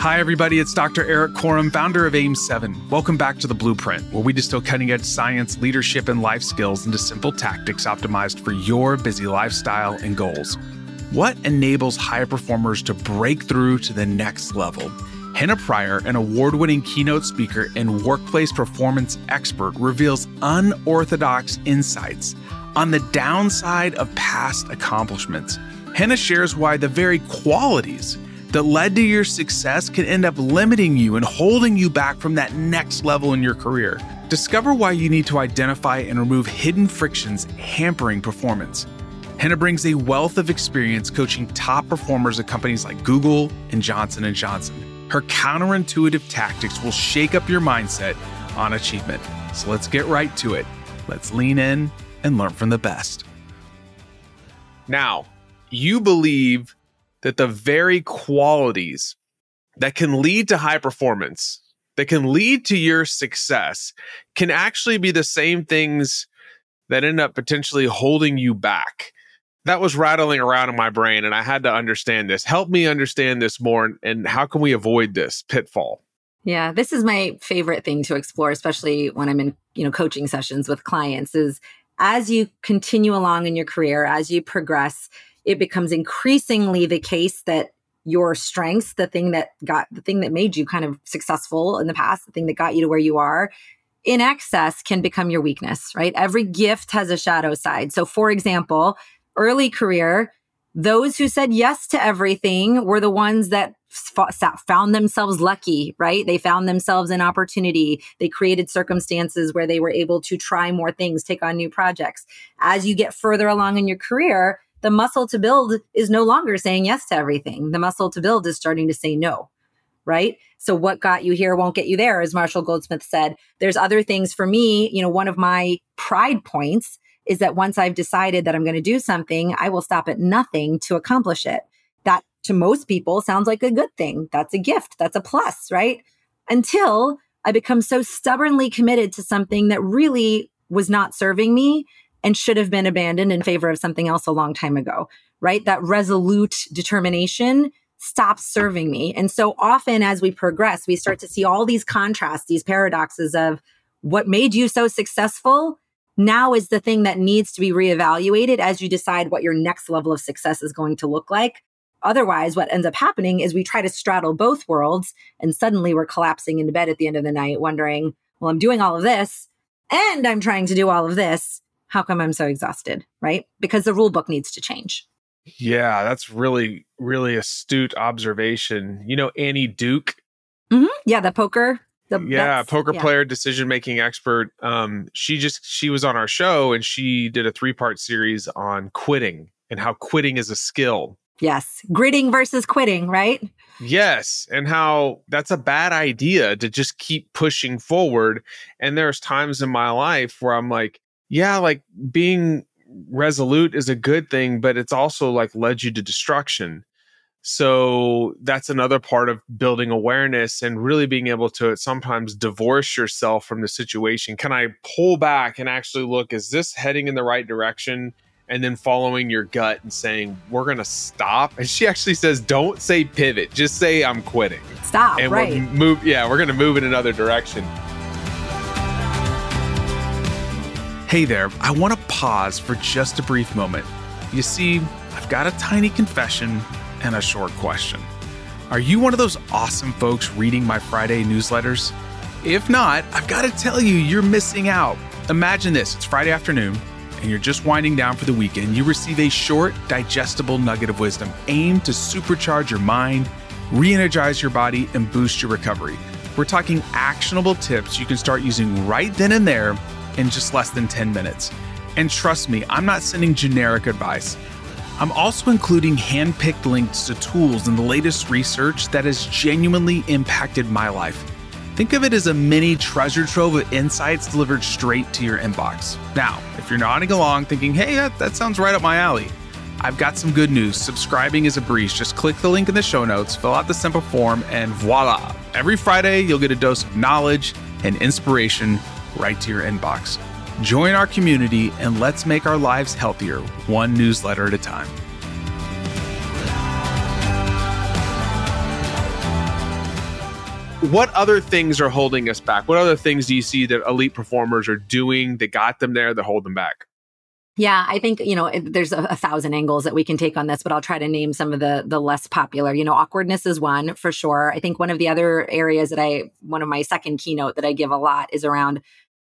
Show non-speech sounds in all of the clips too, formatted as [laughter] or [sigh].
Hi, everybody. It's Dr. Erik Korem, founder of AIM7. Welcome back to The Blueprint, where we distill cutting edge science, leadership, and life skills into simple tactics optimized for your busy lifestyle and goals. What enables high performers to break through to the next level? Henna Pryor, an award winning keynote speaker and workplace performance expert, reveals unorthodox insights on the downside of past accomplishments. Henna shares why the very qualities that led to your success can end up limiting you and holding you back from that next level in your career. Discover why you need to identify and remove hidden frictions hampering performance. Henna brings a wealth of experience coaching top performers at companies like Google and Johnson & Johnson. Her counterintuitive tactics will shake up your mindset on achievement. So let's get right to it. Let's lean in and learn from the best. Now, you believe that the very qualities that can lead to high performance, that can lead to your success, can actually be the same things that end up potentially holding you back. That was rattling around in my brain, and I had to understand this. Help me understand this more, and how can we avoid this pitfall? Yeah, this is my favorite thing to explore, especially when I'm in, you know, coaching sessions with clients is as you continue along in your career, as you progress, it becomes increasingly the case that your strengths, the thing that got the thing that made you kind of successful in the past, the thing that got you to where you are, in excess can become your weakness, right? Every gift has a shadow side. So, for example, early career, those who said yes to everything were the ones that found themselves lucky, right? They found themselves in opportunity. They created circumstances where they were able to try more things, take on new projects. As you get further along in your career, the muscle to build is no longer saying yes to everything. The muscle to build is starting to say no, right? So what got you here won't get you there, as Marshall Goldsmith said. There's other things for me. You know, one of my pride points is that once I've decided that I'm going to do something, I will stop at nothing to accomplish it. That to most people sounds like a good thing. That's a gift. That's a plus, right? Until I become so stubbornly committed to something that really was not serving me and should have been abandoned in favor of something else a long time ago, right? That resolute determination stops serving me. And so often as we progress, we start to see all these contrasts, these paradoxes of what made you so successful now is the thing that needs to be reevaluated as you decide what your next level of success is going to look like. Otherwise, what ends up happening is we try to straddle both worlds and suddenly we're collapsing into bed at the end of the night wondering, well, I'm doing all of this and I'm trying to do all of this how come I'm so exhausted? Right? Because the rule book needs to change. Yeah, that's really, really astute observation. You know, Annie Duke. Mm-hmm. Yeah, the poker. The, yeah, poker yeah. player, decision making expert. Um, she just she was on our show and she did a three part series on quitting and how quitting is a skill. Yes, gritting versus quitting, right? Yes, and how that's a bad idea to just keep pushing forward. And there's times in my life where I'm like, yeah, like being resolute is a good thing, but it's also like led you to destruction. So that's another part of building awareness and really being able to sometimes divorce yourself from the situation. Can I pull back and actually look, is this heading in the right direction? And then following your gut and saying, we're going to stop. And she actually says, don't say pivot, just say, I'm quitting. Stop. And right. we'll move. Yeah, we're going to move in another direction. Hey there, I want to pause for just a brief moment. You see, I've got a tiny confession and a short question. Are you one of those awesome folks reading my Friday newsletters? If not, I've got to tell you, you're missing out. Imagine this it's Friday afternoon, and you're just winding down for the weekend. You receive a short, digestible nugget of wisdom aimed to supercharge your mind, re energize your body, and boost your recovery. We're talking actionable tips you can start using right then and there in just less than 10 minutes. And trust me, I'm not sending generic advice. I'm also including handpicked links to tools and the latest research that has genuinely impacted my life. Think of it as a mini treasure trove of insights delivered straight to your inbox. Now, if you're nodding along thinking, hey, that, that sounds right up my alley, I've got some good news. Subscribing is a breeze. Just click the link in the show notes, fill out the simple form, and voila. Every Friday, you'll get a dose of knowledge and inspiration right to your inbox. Join our community and let's make our lives healthier, one newsletter at a time. what other things are holding us back? What other things do you see that elite performers are doing that got them there that hold them back? Yeah, I think you know there's a, a, thousand angles that we can take on this, but I'll try to name some of the the less popular. You know, awkwardness is one for sure. I think one of the other areas that I one of my second keynote that I give a lot is around.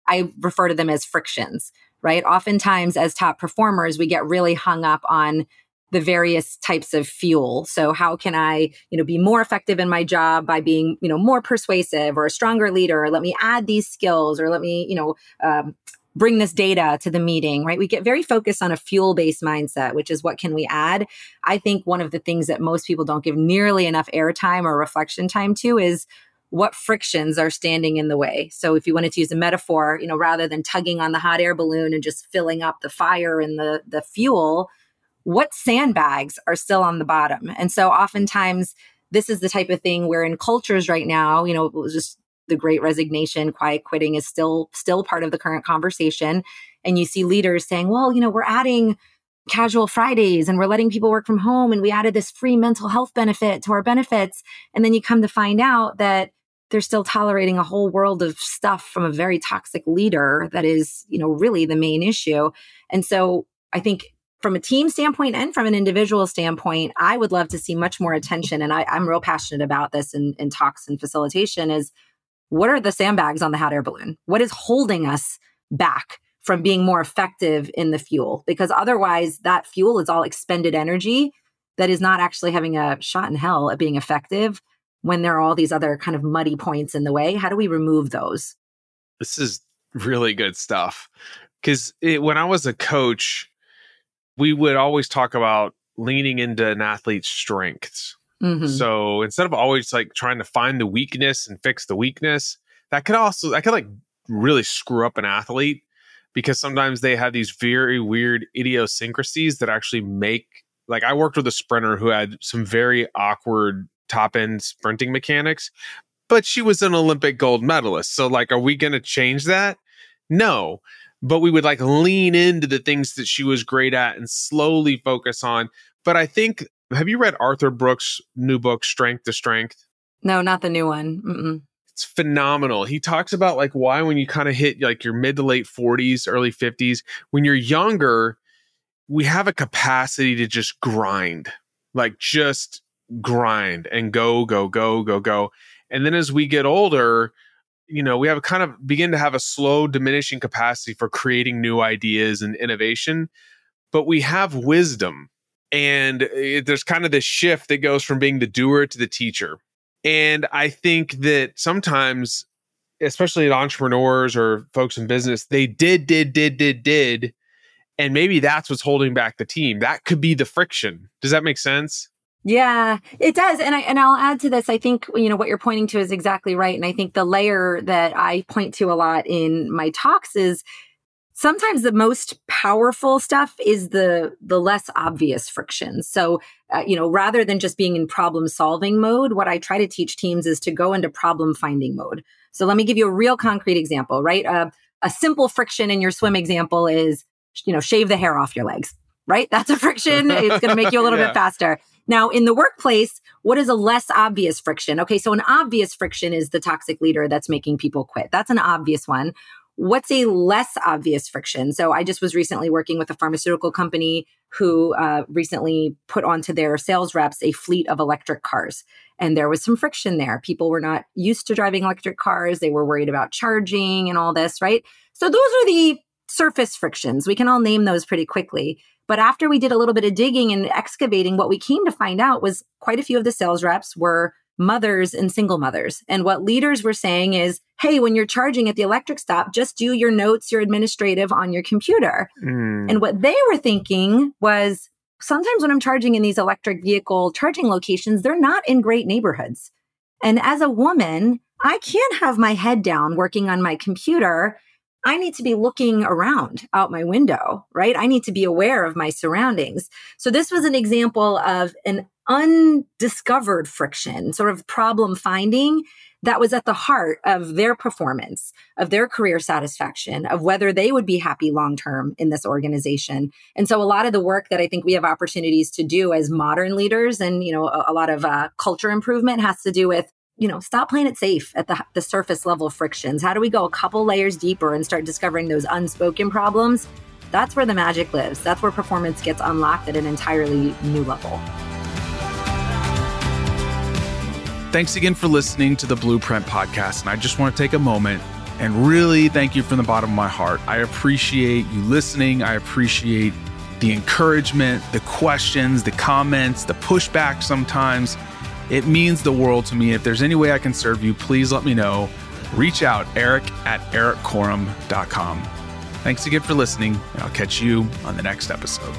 I refer to them as frictions, right? Oftentimes, as top performers, we get really hung up on the various types of fuel. So how can I, you know, be more effective in my job by being, you know, more persuasive or a stronger leader? Or let me add these skills, or let me, you know, um, bring this data to the meeting, right? We get very focused on a fuel based mindset, which is what can we add? I think one of the things that most people don't give nearly enough airtime or reflection time to is what frictions are standing in the way. So if you wanted to use a metaphor, you know, rather than tugging on the hot air balloon and just filling up the fire and the the fuel, what sandbags are still on the bottom? And so oftentimes this is the type of thing where in cultures right now, you know, just the great resignation, quiet quitting is still still part of the current conversation. And you see leaders saying, well, you know, we're adding casual Fridays and we're letting people work from home and we added this free mental health benefit to our benefits. And then you come to find out that they're still tolerating a whole world of stuff from a very toxic leader that is, you know, really the main issue. And so I think from a team standpoint and from an individual standpoint, I would love to see much more attention. And I, am real passionate about this in, in talks and facilitation is what are the sandbags on the hot air balloon? What is holding us back from being more effective in the fuel? Because otherwise, that fuel is all expended energy that is not actually having a shot in hell at being effective when there are all these other kind of muddy points in the way. How do we remove those? This is really good stuff. Because when I was a coach, we would always talk about leaning into an athlete's strengths Mm-hmm. So instead of always like trying to find the weakness and fix the weakness, that could also that could like really screw up an athlete because sometimes they have these very weird idiosyncrasies that actually make like I worked with a sprinter who had some very awkward top end sprinting mechanics, but she was an Olympic gold medalist. So like are we going to change that? No. But we would like lean into the things that she was great at and slowly focus on. But I think have you read Arthur Brooks' new book, Strength to Strength? No, not the new one. Mm-mm. It's phenomenal. He talks about like why when you kind of hit like your mid to late 40s, early 50s, when you're younger, we have a capacity to just grind, like just grind and go, go, go, go, go. And then as we get older, you know, we have kind of begin to have a slow diminishing capacity for creating new ideas and innovation, but we have wisdom and uh, it, there's kind of this shift that goes from being the doer to the teacher. And I think that sometimes, especially at entrepreneurs or folks in business, they did, did, did, did, did. And maybe that's what's holding back the team. That could be the friction. Does that make sense? Yeah, it does. And I and I'll add to this. I think you know what you're pointing to is exactly right. And I think the layer that I point to a lot in my talks is sometimes the most powerful stuff is the the less obvious friction so uh, you know rather than just being in problem solving mode what i try to teach teams is to go into problem finding mode so let me give you a real concrete example right uh, a simple friction in your swim example is you know shave the hair off your legs right that's a friction it's going to make you a little [laughs] yeah. bit faster now in the workplace what is a less obvious friction okay so an obvious friction is the toxic leader that's making people quit that's an obvious one What's a less obvious friction? So I just was recently working with a pharmaceutical company who uh, recently put onto their sales reps a fleet of electric cars. And there was some friction there. People were not used to driving electric cars. They were worried about charging and all this, right? So those are the surface frictions. We can all name those pretty quickly. But after we did a little bit of digging and excavating, what we came to find out was quite a few of the sales reps were mothers and single mothers. And what leaders were saying is, hey, when you're charging at the electric stop, just do your notes, your administrative on your computer. Mm. And what they were thinking was, sometimes when I'm charging in these electric vehicle charging locations, they're not in great neighborhoods. And as a woman, I can't have my head down working on my computer. I need to be looking around out my window, right? I need to be aware of my surroundings. So this was an example of an undiscovered friction, sort of problem finding that was at the heart of their performance, of their career satisfaction, of whether they would be happy long term in this organization. And so a lot of the work that I think we have opportunities to do as modern leaders and, you know, a, a lot of uh, culture improvement has to do with you know, stop playing it safe at the, the surface level frictions? How do we go a couple layers deeper and start discovering those unspoken problems? That's where the magic lives. That's where performance gets unlocked at an entirely new level. Thanks again for listening to the Blueprint Podcast. And I just want to take a moment and really thank you from the bottom of my heart. I appreciate you listening. I appreciate the encouragement, the questions, the comments, the pushback sometimes. It means the world to me. If there's any way I can serve you, please let me know. Reach out, eric at erikkorem.com. Thanks again for listening, and I'll catch you on the next episode.